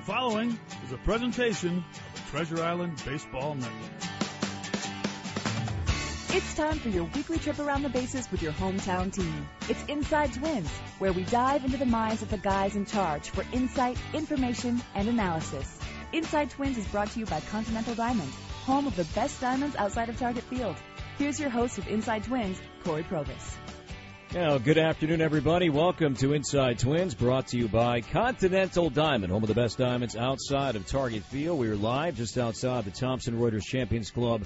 The following is a presentation of the Treasure Island Baseball Network. It's time for your weekly trip around the bases with your hometown team. It's Inside Twins, where we dive into the minds of the guys in charge for insight, information, and analysis. Inside Twins is brought to you by Continental Diamond, home of the best diamonds outside of Target Field. Here's your host of Inside Twins, Cory Provus. Now, good afternoon, everybody. Welcome to Inside Twins, brought to you by Continental Diamond, home of the best diamonds outside of Target Field. We are live just outside the Thomson Reuters Champions Club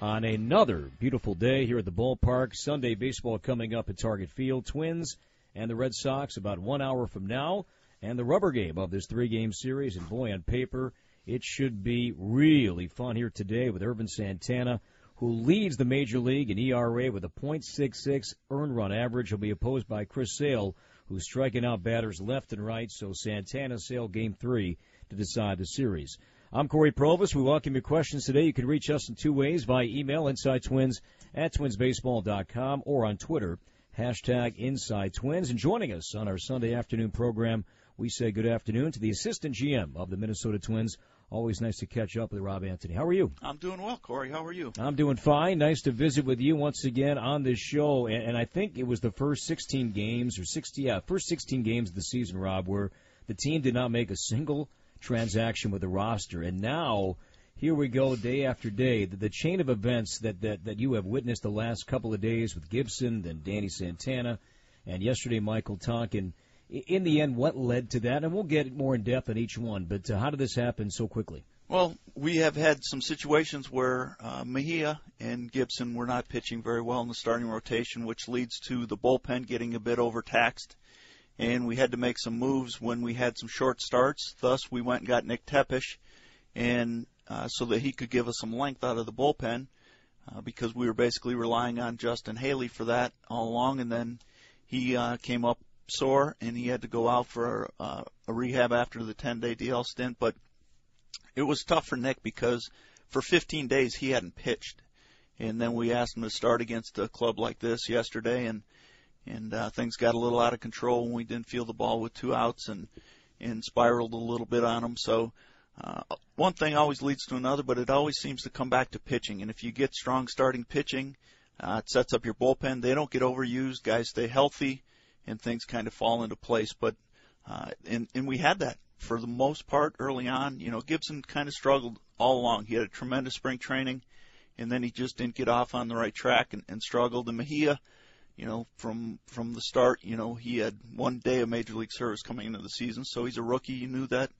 on another beautiful day here at the ballpark. Sunday baseball coming up at Target Field. Twins and the Red Sox about one hour from now, and the rubber game of this three-game series. And boy, on paper, it should be really fun here today with Ervin Santana who leads the major league in ERA with a .66 earned run average. He'll be opposed by Chris Sale, who's striking out batters left and right. So Santana Sale game three to decide the series. I'm Cory Provus. We welcome your questions today. You can reach us in two ways via email, Inside Twins at twinsbaseball.com or on Twitter, hashtag Inside Twins. And joining us on our Sunday afternoon program, we say good afternoon to the assistant GM of the Minnesota Twins, Always nice to catch up with Rob Antony. How are you? I'm doing well, Cory. How are you? I'm doing fine. Nice to visit with you once again on this show. And, and I think it was the first 16 games or 60, yeah, first 16 games of the season, Rob, where the team did not make a single transaction with the roster. And now, here we go day after day. The, the chain of events that, that, that you have witnessed the last couple of days with Gibson, then Danny Santana, and yesterday Michael Tonkin – in the end, what led to that? And we'll get more in depth on each one. But uh, how did this happen so quickly? Well, we have had some situations where uh, Mejia and Gibson were not pitching very well in the starting rotation, which leads to the bullpen getting a bit overtaxed. And we had to make some moves when we had some short starts. Thus, we went and got Nick Tepesch, and uh, so that he could give us some length out of the bullpen, uh, because we were basically relying on Justin Haley for that all along. And then he uh, came up sore, and he had to go out for uh, a rehab after the 10-day DL stint. But it was tough for Nick because for 15 days he hadn't pitched, and then we asked him to start against a club like this yesterday, and and uh, things got a little out of control when we didn't feel the ball with two outs and and spiraled a little bit on him. So. Uh, one thing always leads to another, but it always seems to come back to pitching. And if you get strong starting pitching, uh, it sets up your bullpen. They don't get overused. Guys stay healthy and things kind of fall into place. But uh, and and we had that for the most part early on. You know, Gibson kind of struggled all along. He had a tremendous spring training, and then he just didn't get off on the right track and, and struggled. And Mejia, you know, from from the start, you know, he had one day of major league service coming into the season, so he's a rookie. You knew that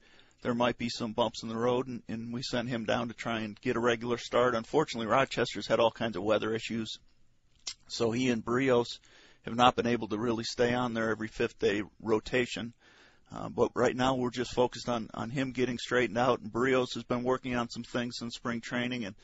there might be some bumps in the road, and, and we sent him down to try and get a regular start. Unfortunately, Rochester's had all kinds of weather issues, so he and Berrios have not been able to really stay on there every fifth day rotation. Uh, but right now we're just focused on on him getting straightened out. And Berrios has been working on some things in spring training, and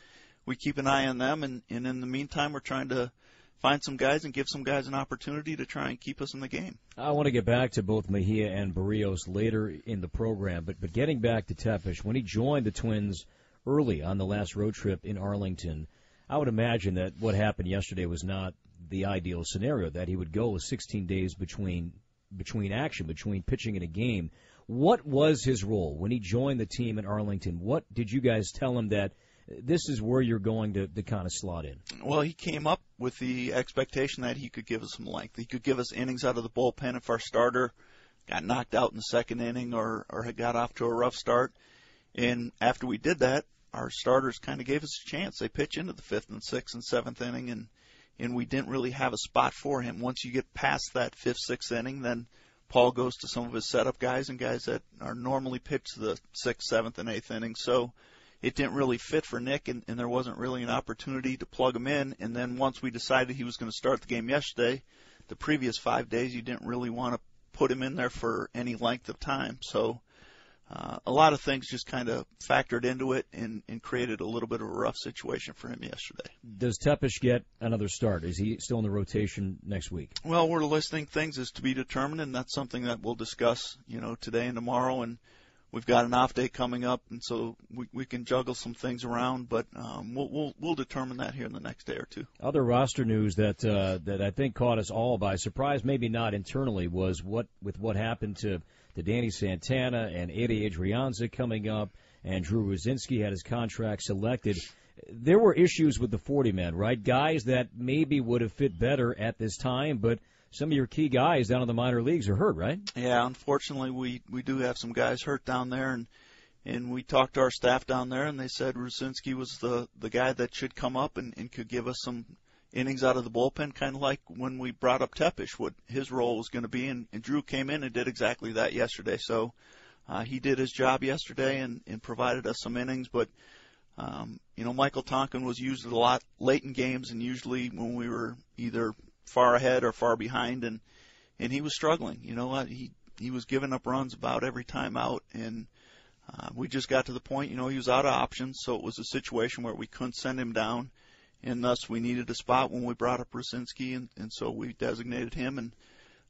we keep an eye on them. And, and in the meantime, we're trying to find some guys and give some guys an opportunity to try and keep us in the game. I want to get back to both Mejia and Berrios later in the program, but but getting back to Tepesch, when he joined the Twins early on the last road trip in Arlington, I would imagine that what happened yesterday was not the ideal scenario that he would go 16 days between between action, between pitching in a game. What was his role when he joined the team in Arlington? What did you guys tell him that this is where you're going to, to kind of slot in? Well, he came up with the expectation that he could give us some length. He could give us innings out of the bullpen if our starter got knocked out in the second inning or, or had got off to a rough start. And after we did that, our starters kind of gave us a chance. They pitch into the fifth and sixth and seventh inning, and and we didn't really have a spot for him. Once you get past that fifth, sixth inning, then Paul goes to some of his setup guys and guys that are normally pitched the sixth, seventh, and eighth inning. So it didn't really fit for Nick, and, and there wasn't really an opportunity to plug him in. And then once we decided he was going to start the game yesterday, the previous five days, you didn't really want to put him in there for any length of time. So uh, a lot of things just kind of factored into it and, and created a little bit of a rough situation for him yesterday. Does Tepesch get another start? Is he still in the rotation next week? Well, we're listing things as to be determined, and that's something that we'll discuss, you know, today and tomorrow. And we've got an off day coming up, and so we, we can juggle some things around, but um, we'll, we'll we'll determine that here in the next day or two. Other roster news that uh, that I think caught us all by surprise, maybe not internally, was what with what happened to to Danny Santana and Eddie Adrianza coming up, and Drew Rucinski had his contract selected. There were issues with the 40 men, right? Guys that maybe would have fit better at this time, but some of your key guys down in the minor leagues are hurt, right? Yeah, unfortunately, we we do have some guys hurt down there, and and we talked to our staff down there, and they said Rucinski was the the guy that should come up and, and could give us some innings out of the bullpen, kind of like when we brought up Tepesch, what his role was going to be, and, and Drew came in and did exactly that yesterday. So uh, he did his job yesterday and, and provided us some innings, but. Um, you know, Michael Tonkin was used a lot late in games, and usually when we were either far ahead or far behind, and and he was struggling. You know what? He he was giving up runs about every time out, and uh, we just got to the point. You know, he was out of options, so it was a situation where we couldn't send him down, and thus we needed a spot when we brought up Rucinski, and and so we designated him and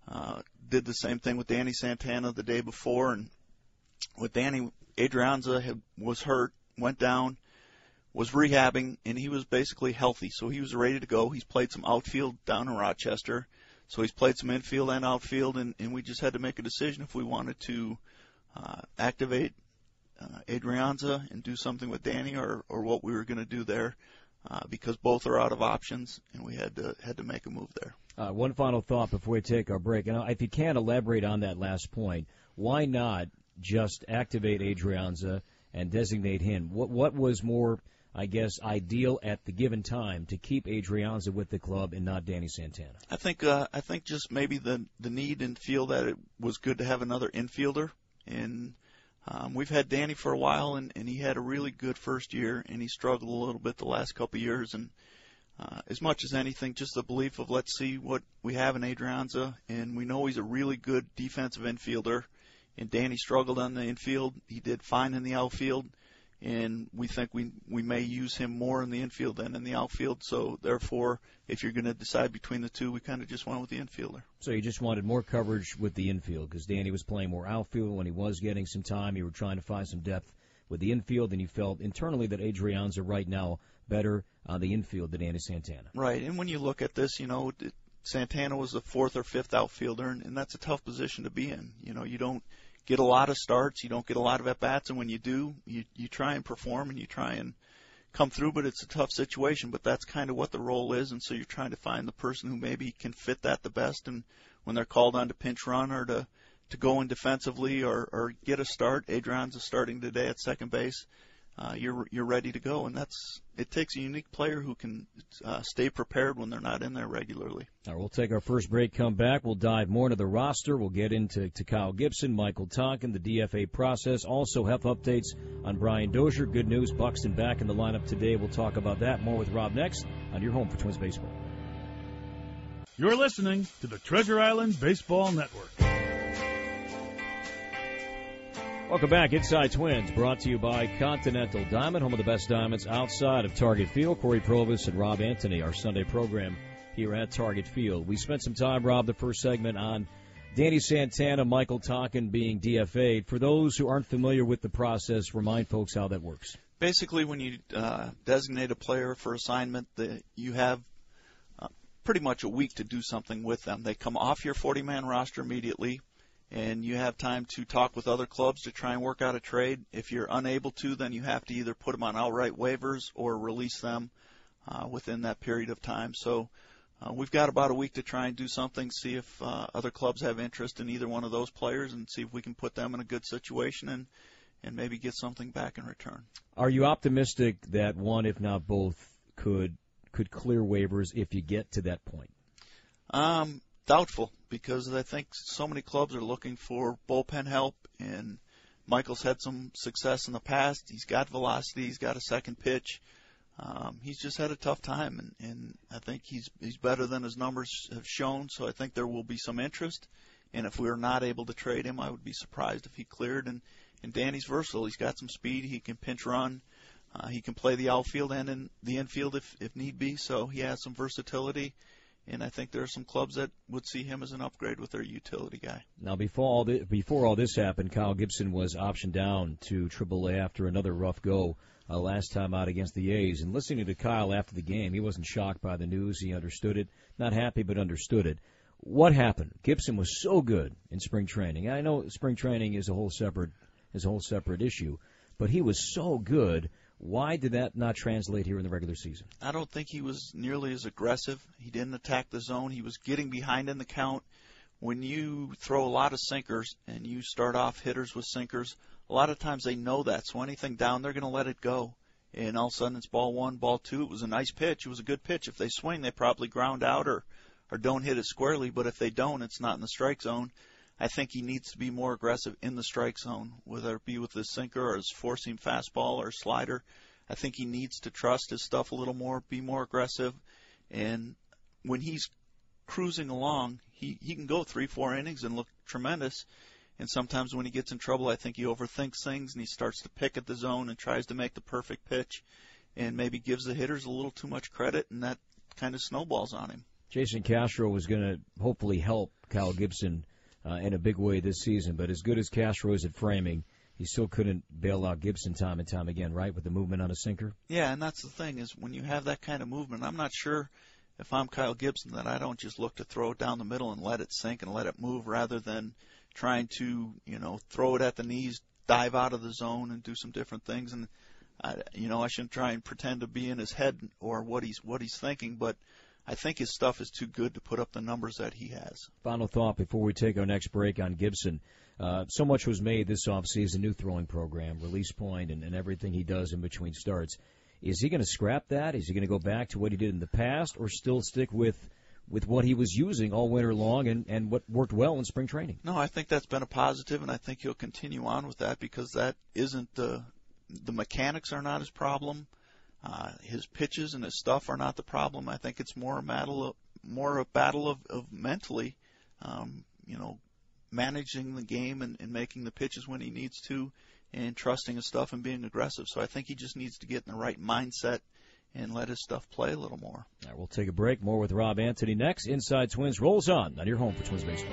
uh, did the same thing with Danny Santana the day before, and with Danny Adrianza had, was hurt, went down was rehabbing and he was basically healthy, so he was ready to go. He's played some outfield down in Rochester, so he's played some infield and outfield, and, and we just had to make a decision if we wanted to uh, activate uh, Adrianza and do something with Danny, or or what we were going to do there, uh, because both are out of options, and we had to had to make a move there. Uh, one final thought before we take our break, and if you can elaborate on that last point, why not just activate Adrianza and designate him? What what was more I guess, ideal at the given time to keep Adrianza with the club and not Danny Santana? I think uh, I think just maybe the the need and feel that it was good to have another infielder, and um, we've had Danny for a while, and, and he had a really good first year, and he struggled a little bit the last couple of years, and uh, as much as anything, just the belief of let's see what we have in Adrianza, and we know he's a really good defensive infielder. And Danny struggled on the infield. He did fine in the outfield and we think we we may use him more in the infield than in the outfield. So therefore, if you're going to decide between the two, we kind of just went with the infielder. So you just wanted more coverage with the infield because Danny was playing more outfield when he was getting some time. You were trying to find some depth with the infield, and you felt internally that Adrianza right now better on the infield than Danny Santana. Right, and when you look at this, you know. Santana was the fourth or fifth outfielder, and, and that's a tough position to be in. You know, you don't get a lot of starts, you don't get a lot of at bats, and when you do, you you try and perform and you try and come through. But it's a tough situation. But that's kind of what the role is, and so you're trying to find the person who maybe can fit that the best. And when they're called on to pinch run or to to go in defensively or or get a start, Adrianza's starting today at second base uh, you're you're ready to go, and that's it takes a unique player who can uh, stay prepared when they're not in there regularly. All right, we'll take our first break. Come back. We'll dive more into the roster. We'll get into to Kyle Gibson, Michael Tonkin, the DFA process. Also have updates on Brian Dozier. Good news, Buxton back in the lineup today. We'll talk about that more with Rob next on your home for Twins baseball. You're listening to the Treasure Island Baseball Network. Welcome back, Inside Twins, brought to you by Continental Diamond, home of the best diamonds outside of Target Field. Cory Provus and Rob Antony, our Sunday program here at Target Field. We spent some time, Rob, the first segment on Danny Santana, Michael Tonkin being DFA'd. For those who aren't familiar with the process, remind folks how that works. Basically, when you uh, designate a player for assignment, the, you have uh, pretty much a week to do something with them. They come off your 40-man roster immediately and you have time to talk with other clubs to try and work out a trade. If you're unable to, then you have to either put them on outright waivers or release them uh, within that period of time. So uh, we've got about a week to try and do something, see if uh, other clubs have interest in either one of those players, and see if we can put them in a good situation and and maybe get something back in return. Are you optimistic that one, if not both, could could clear waivers if you get to that point? Um, doubtful because I think so many clubs are looking for bullpen help, and Michael's had some success in the past. He's got velocity, he's got a second pitch. Um, he's just had a tough time, and, and I think he's he's better than his numbers have shown. So I think there will be some interest. And if we are not able to trade him, I would be surprised if he cleared. And and Danny's versatile. He's got some speed. He can pinch run. Uh, he can play the outfield and in the infield if if need be. So he has some versatility and I think there are some clubs that would see him as an upgrade with their utility guy. Now, before all this, before all this happened, Kyle Gibson was optioned down to AAA after another rough go uh, last time out against the A's. And listening to Kyle after the game, he wasn't shocked by the news. He understood it. Not happy, but understood it. What happened? Gibson was so good in spring training. I know spring training is a whole separate is a whole separate issue, but he was so good. Why did that not translate here in the regular season? I don't think he was nearly as aggressive. He didn't attack the zone. He was getting behind in the count. When you throw a lot of sinkers and you start off hitters with sinkers, a lot of times they know that. So anything down, they're going to let it go. And all of a sudden it's ball one, ball two. It was a nice pitch. It was a good pitch. If they swing, they probably ground out or or don't hit it squarely. But if they don't, it's not in the strike zone. I think he needs to be more aggressive in the strike zone, whether it be with his sinker or his seam fastball or slider. I think he needs to trust his stuff a little more, be more aggressive, and when he's cruising along, he he can go three, four innings and look tremendous. And sometimes when he gets in trouble, I think he overthinks things and he starts to pick at the zone and tries to make the perfect pitch, and maybe gives the hitters a little too much credit, and that kind of snowballs on him. Jason Castro was going to hopefully help Kyle Gibson uh, in a big way this season, but as good as Castro is at framing, he still couldn't bail out Gibson time and time again, right, with the movement on a sinker? Yeah, and that's the thing is when you have that kind of movement, I'm not sure if I'm Kyle Gibson that I don't just look to throw it down the middle and let it sink and let it move rather than trying to, you know, throw it at the knees, dive out of the zone and do some different things and I, you know, I shouldn't try and pretend to be in his head or what he's what he's thinking, but I think his stuff is too good to put up the numbers that he has. Final thought before we take our next break on Gibson. Uh, so much was made this offseason, new throwing program, release point, and, and everything he does in between starts. Is he going to scrap that? Is he going to go back to what he did in the past, or still stick with with what he was using all winter long and, and what worked well in spring training? No, I think that's been a positive, and I think he'll continue on with that because that isn't the the mechanics are not his problem. Uh, his pitches and his stuff are not the problem. I think it's more a battle of, more a battle of, of mentally, um, you know, managing the game and, and making the pitches when he needs to, and trusting his stuff and being aggressive. So I think he just needs to get in the right mindset and let his stuff play a little more. All right, we'll take a break. More with Rob Antony next. Inside Twins rolls on on your home for Twins baseball.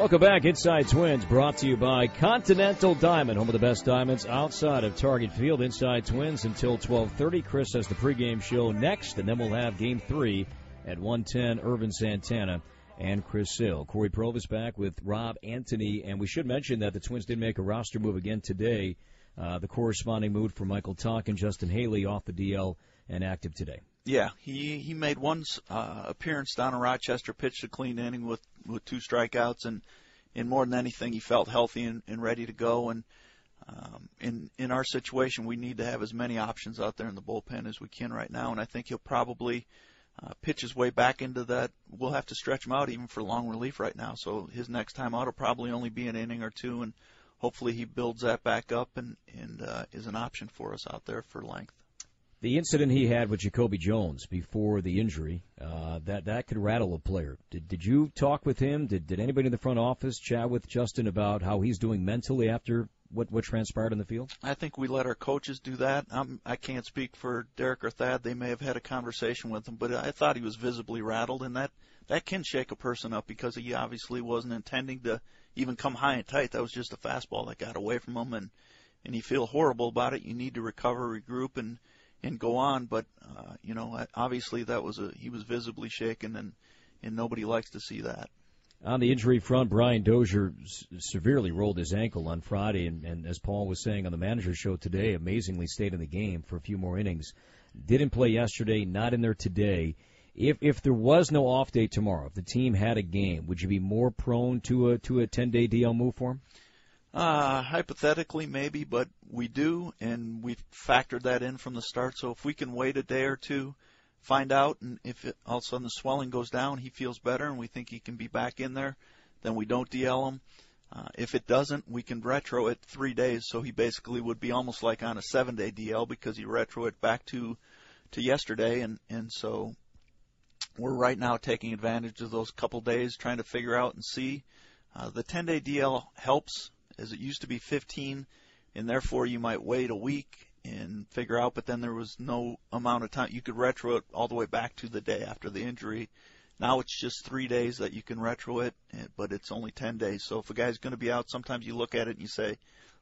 Welcome back, Inside Twins, brought to you by Continental Diamond, home of the best diamonds outside of Target Field. Inside Twins until 12:30. Chris has the pregame show next, and then we'll have Game Three at 110. Ervin Santana and Chris Sale. Cory Provus back with Rob Antony, and we should mention that the Twins did make a roster move again today. Uh, the corresponding move for Michael Tonkin and Justin Haley off the DL and active today. Yeah, he he made one uh, appearance down in Rochester, pitched a clean inning with with two strikeouts, and in more than anything, he felt healthy and, and ready to go. And um, in in our situation, we need to have as many options out there in the bullpen as we can right now, and I think he'll probably uh, pitch his way back into that. We'll have to stretch him out even for long relief right now. So his next time out will probably only be an inning or two, and hopefully he builds that back up and and uh, is an option for us out there for length the incident he had with Jacoby Jones before the injury, uh, that that could rattle a player. Did did you talk with him? Did did anybody in the front office chat with Justin about how he's doing mentally after what what transpired in the field? I think we let our coaches do that. I'm, I can't speak for Derek or Thad. They may have had a conversation with him, but I thought he was visibly rattled, and that that can shake a person up because he obviously wasn't intending to even come high and tight. That was just a fastball that got away from him, and and you feel horrible about it. You need to recover, regroup, and and go on. But uh, you know, obviously that was a he was visibly shaken, and and nobody likes to see that. On the injury front, Brian Dozier s- severely rolled his ankle on Friday, and, and as Paul was saying on the manager show today, amazingly stayed in the game for a few more innings. Didn't play yesterday, not in there today. If if there was no off day tomorrow, if the team had a game, would you be more prone to a to a 10 day DL move for him? Uh, hypothetically, maybe, but we do, and we've factored that in from the start. So if we can wait a day or two, find out, and if it, all of a sudden the swelling goes down, he feels better, and we think he can be back in there, then we don't DL him. Uh, if it doesn't, we can retro it three days, so he basically would be almost like on a seven-day DL because he retro it back to to yesterday, and and so we're right now taking advantage of those couple days, trying to figure out and see. Uh, the 10-day DL helps as it used to be 15, and therefore you might wait a week and figure out, but then there was no amount of time. You could retro it all the way back to the day after the injury. Now it's just three days that you can retro it, but it's only 10 days. So if a guy's going to be out, sometimes you look at it and you say,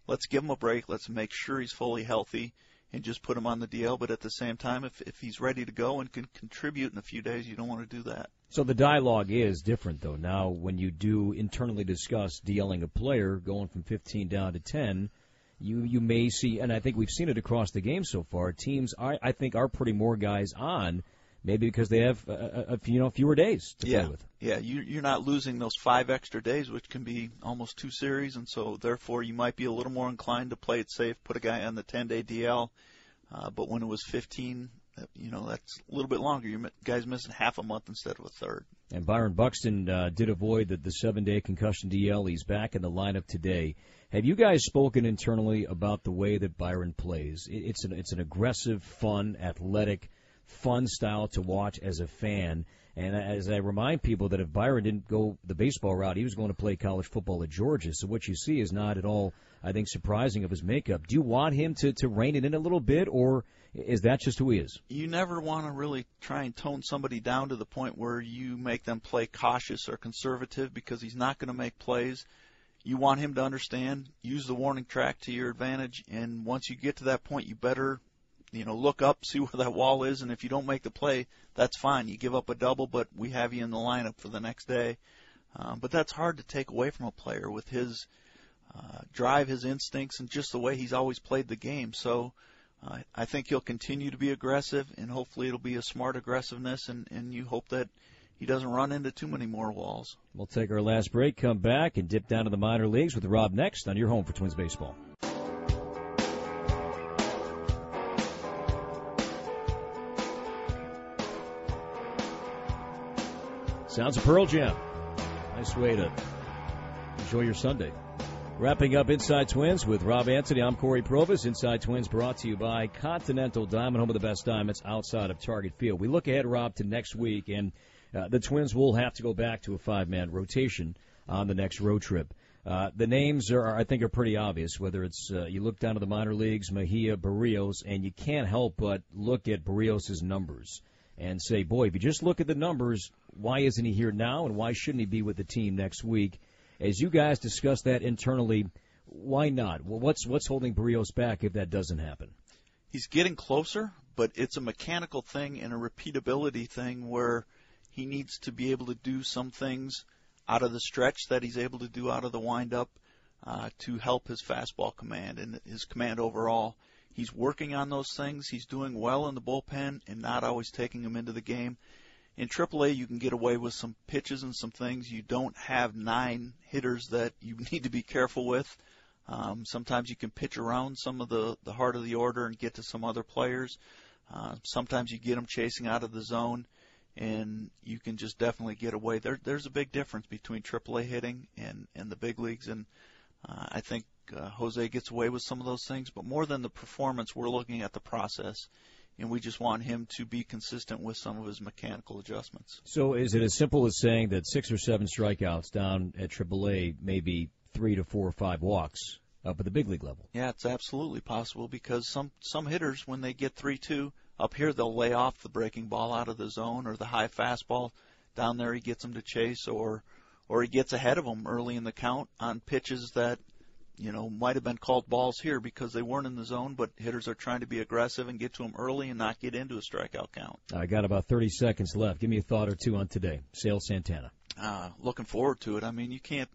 let's give him a break. Let's make sure he's fully healthy and just put him on the DL. But at the same time, if if he's ready to go and can contribute in a few days, you don't want to do that. So the dialogue is different though. Now, when you do internally discuss DLing a player going from 15 down to 10, you you may see, and I think we've seen it across the game so far. Teams, I, I think, are putting more guys on, maybe because they have a, a, you know fewer days to yeah. play with. Yeah, you, you're not losing those five extra days, which can be almost two series, and so therefore you might be a little more inclined to play it safe, put a guy on the 10-day DL. Uh, but when it was 15, uh, you know that's a little bit longer. You guys missing half a month instead of a third. And Byron Buxton uh, did avoid the, the seven-day concussion DL. He's back in the lineup today. Have you guys spoken internally about the way that Byron plays? It, it's an it's an aggressive, fun, athletic, fun style to watch as a fan. And as I remind people that if Byron didn't go the baseball route, he was going to play college football at Georgia. So what you see is not at all, I think, surprising of his makeup. Do you want him to to rein it in a little bit, or is that just who he is? You never want to really try and tone somebody down to the point where you make them play cautious or conservative because he's not going to make plays. You want him to understand, use the warning track to your advantage, and once you get to that point, you better, you know, look up, see where that wall is, and if you don't make the play, that's fine. You give up a double, but we have you in the lineup for the next day. Um, but that's hard to take away from a player with his uh, drive, his instincts, and just the way he's always played the game. So uh, I think he'll continue to be aggressive, and hopefully it'll be a smart aggressiveness, and, and you hope that he doesn't run into too many more walls. We'll take our last break, come back, and dip down to the minor leagues with Rob next on your home for Twins baseball. Sounds of Pearl Jam. Nice way to enjoy your Sunday. Wrapping up Inside Twins with Rob Antony. I'm Cory Provus. Inside Twins brought to you by Continental Diamond, home of the best diamonds outside of Target Field. We look ahead, Rob, to next week, and uh, the Twins will have to go back to a five-man rotation on the next road trip. Uh, the names are, I think, are pretty obvious. Whether it's uh, you look down to the minor leagues, Mejia, Berrios, and you can't help but look at Berrios' numbers and say, boy, if you just look at the numbers, why isn't he here now, and why shouldn't he be with the team next week? As you guys discuss that internally, why not? Well, what's what's holding Berrios back if that doesn't happen? He's getting closer, but it's a mechanical thing and a repeatability thing where he needs to be able to do some things out of the stretch that he's able to do out of the windup uh, to help his fastball command and his command overall. He's working on those things. He's doing well in the bullpen and not always taking them into the game in AAA, you can get away with some pitches and some things. You don't have nine hitters that you need to be careful with. Um, sometimes you can pitch around some of the the heart of the order and get to some other players. Uh, sometimes you get them chasing out of the zone, and you can just definitely get away. There, there's a big difference between AAA hitting and and the big leagues, and uh, I think uh, Jose gets away with some of those things. But more than the performance, we're looking at the process and we just want him to be consistent with some of his mechanical adjustments. So, is it as simple as saying that six or seven strikeouts down at AAA, maybe three to four or five walks up at the big league level? Yeah, it's absolutely possible because some some hitters, when they get three two up here, they'll lay off the breaking ball out of the zone or the high fastball. Down there, he gets them to chase, or or he gets ahead of them early in the count on pitches that you know, might have been called balls here because they weren't in the zone, but hitters are trying to be aggressive and get to them early and not get into a strikeout count. I got about 30 seconds left. Give me a thought or two on today. Sale Santana. Uh, looking forward to it. I mean, you can't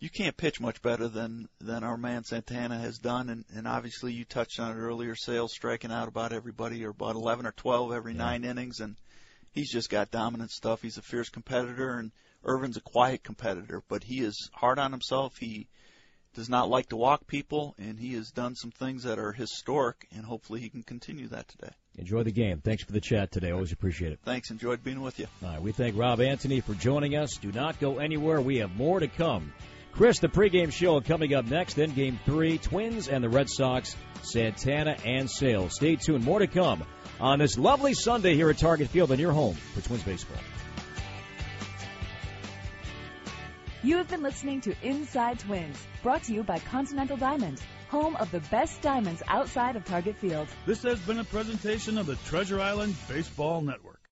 you can't pitch much better than than our man Santana has done, and, and obviously you touched on it earlier. Sales striking out about everybody, or about 11 or 12 every yeah. nine innings, and he's just got dominant stuff. He's a fierce competitor, and Ervin's a quiet competitor, but he is hard on himself. He does not like to walk people, and he has done some things that are historic, and hopefully he can continue that today. Enjoy the game. Thanks for the chat today. Always appreciate it. Thanks. Enjoyed being with you. All right. We thank Rob Antony for joining us. Do not go anywhere. We have more to come. Chris, the pregame show coming up next. Then game three, Twins and the Red Sox, Santana and Sale. Stay tuned. More to come on this lovely Sunday here at Target Field and your home for Twins baseball. You have been listening to Inside Twins, brought to you by Continental Diamonds, home of the best diamonds outside of Target Field. This has been a presentation of the Treasure Island Baseball Network.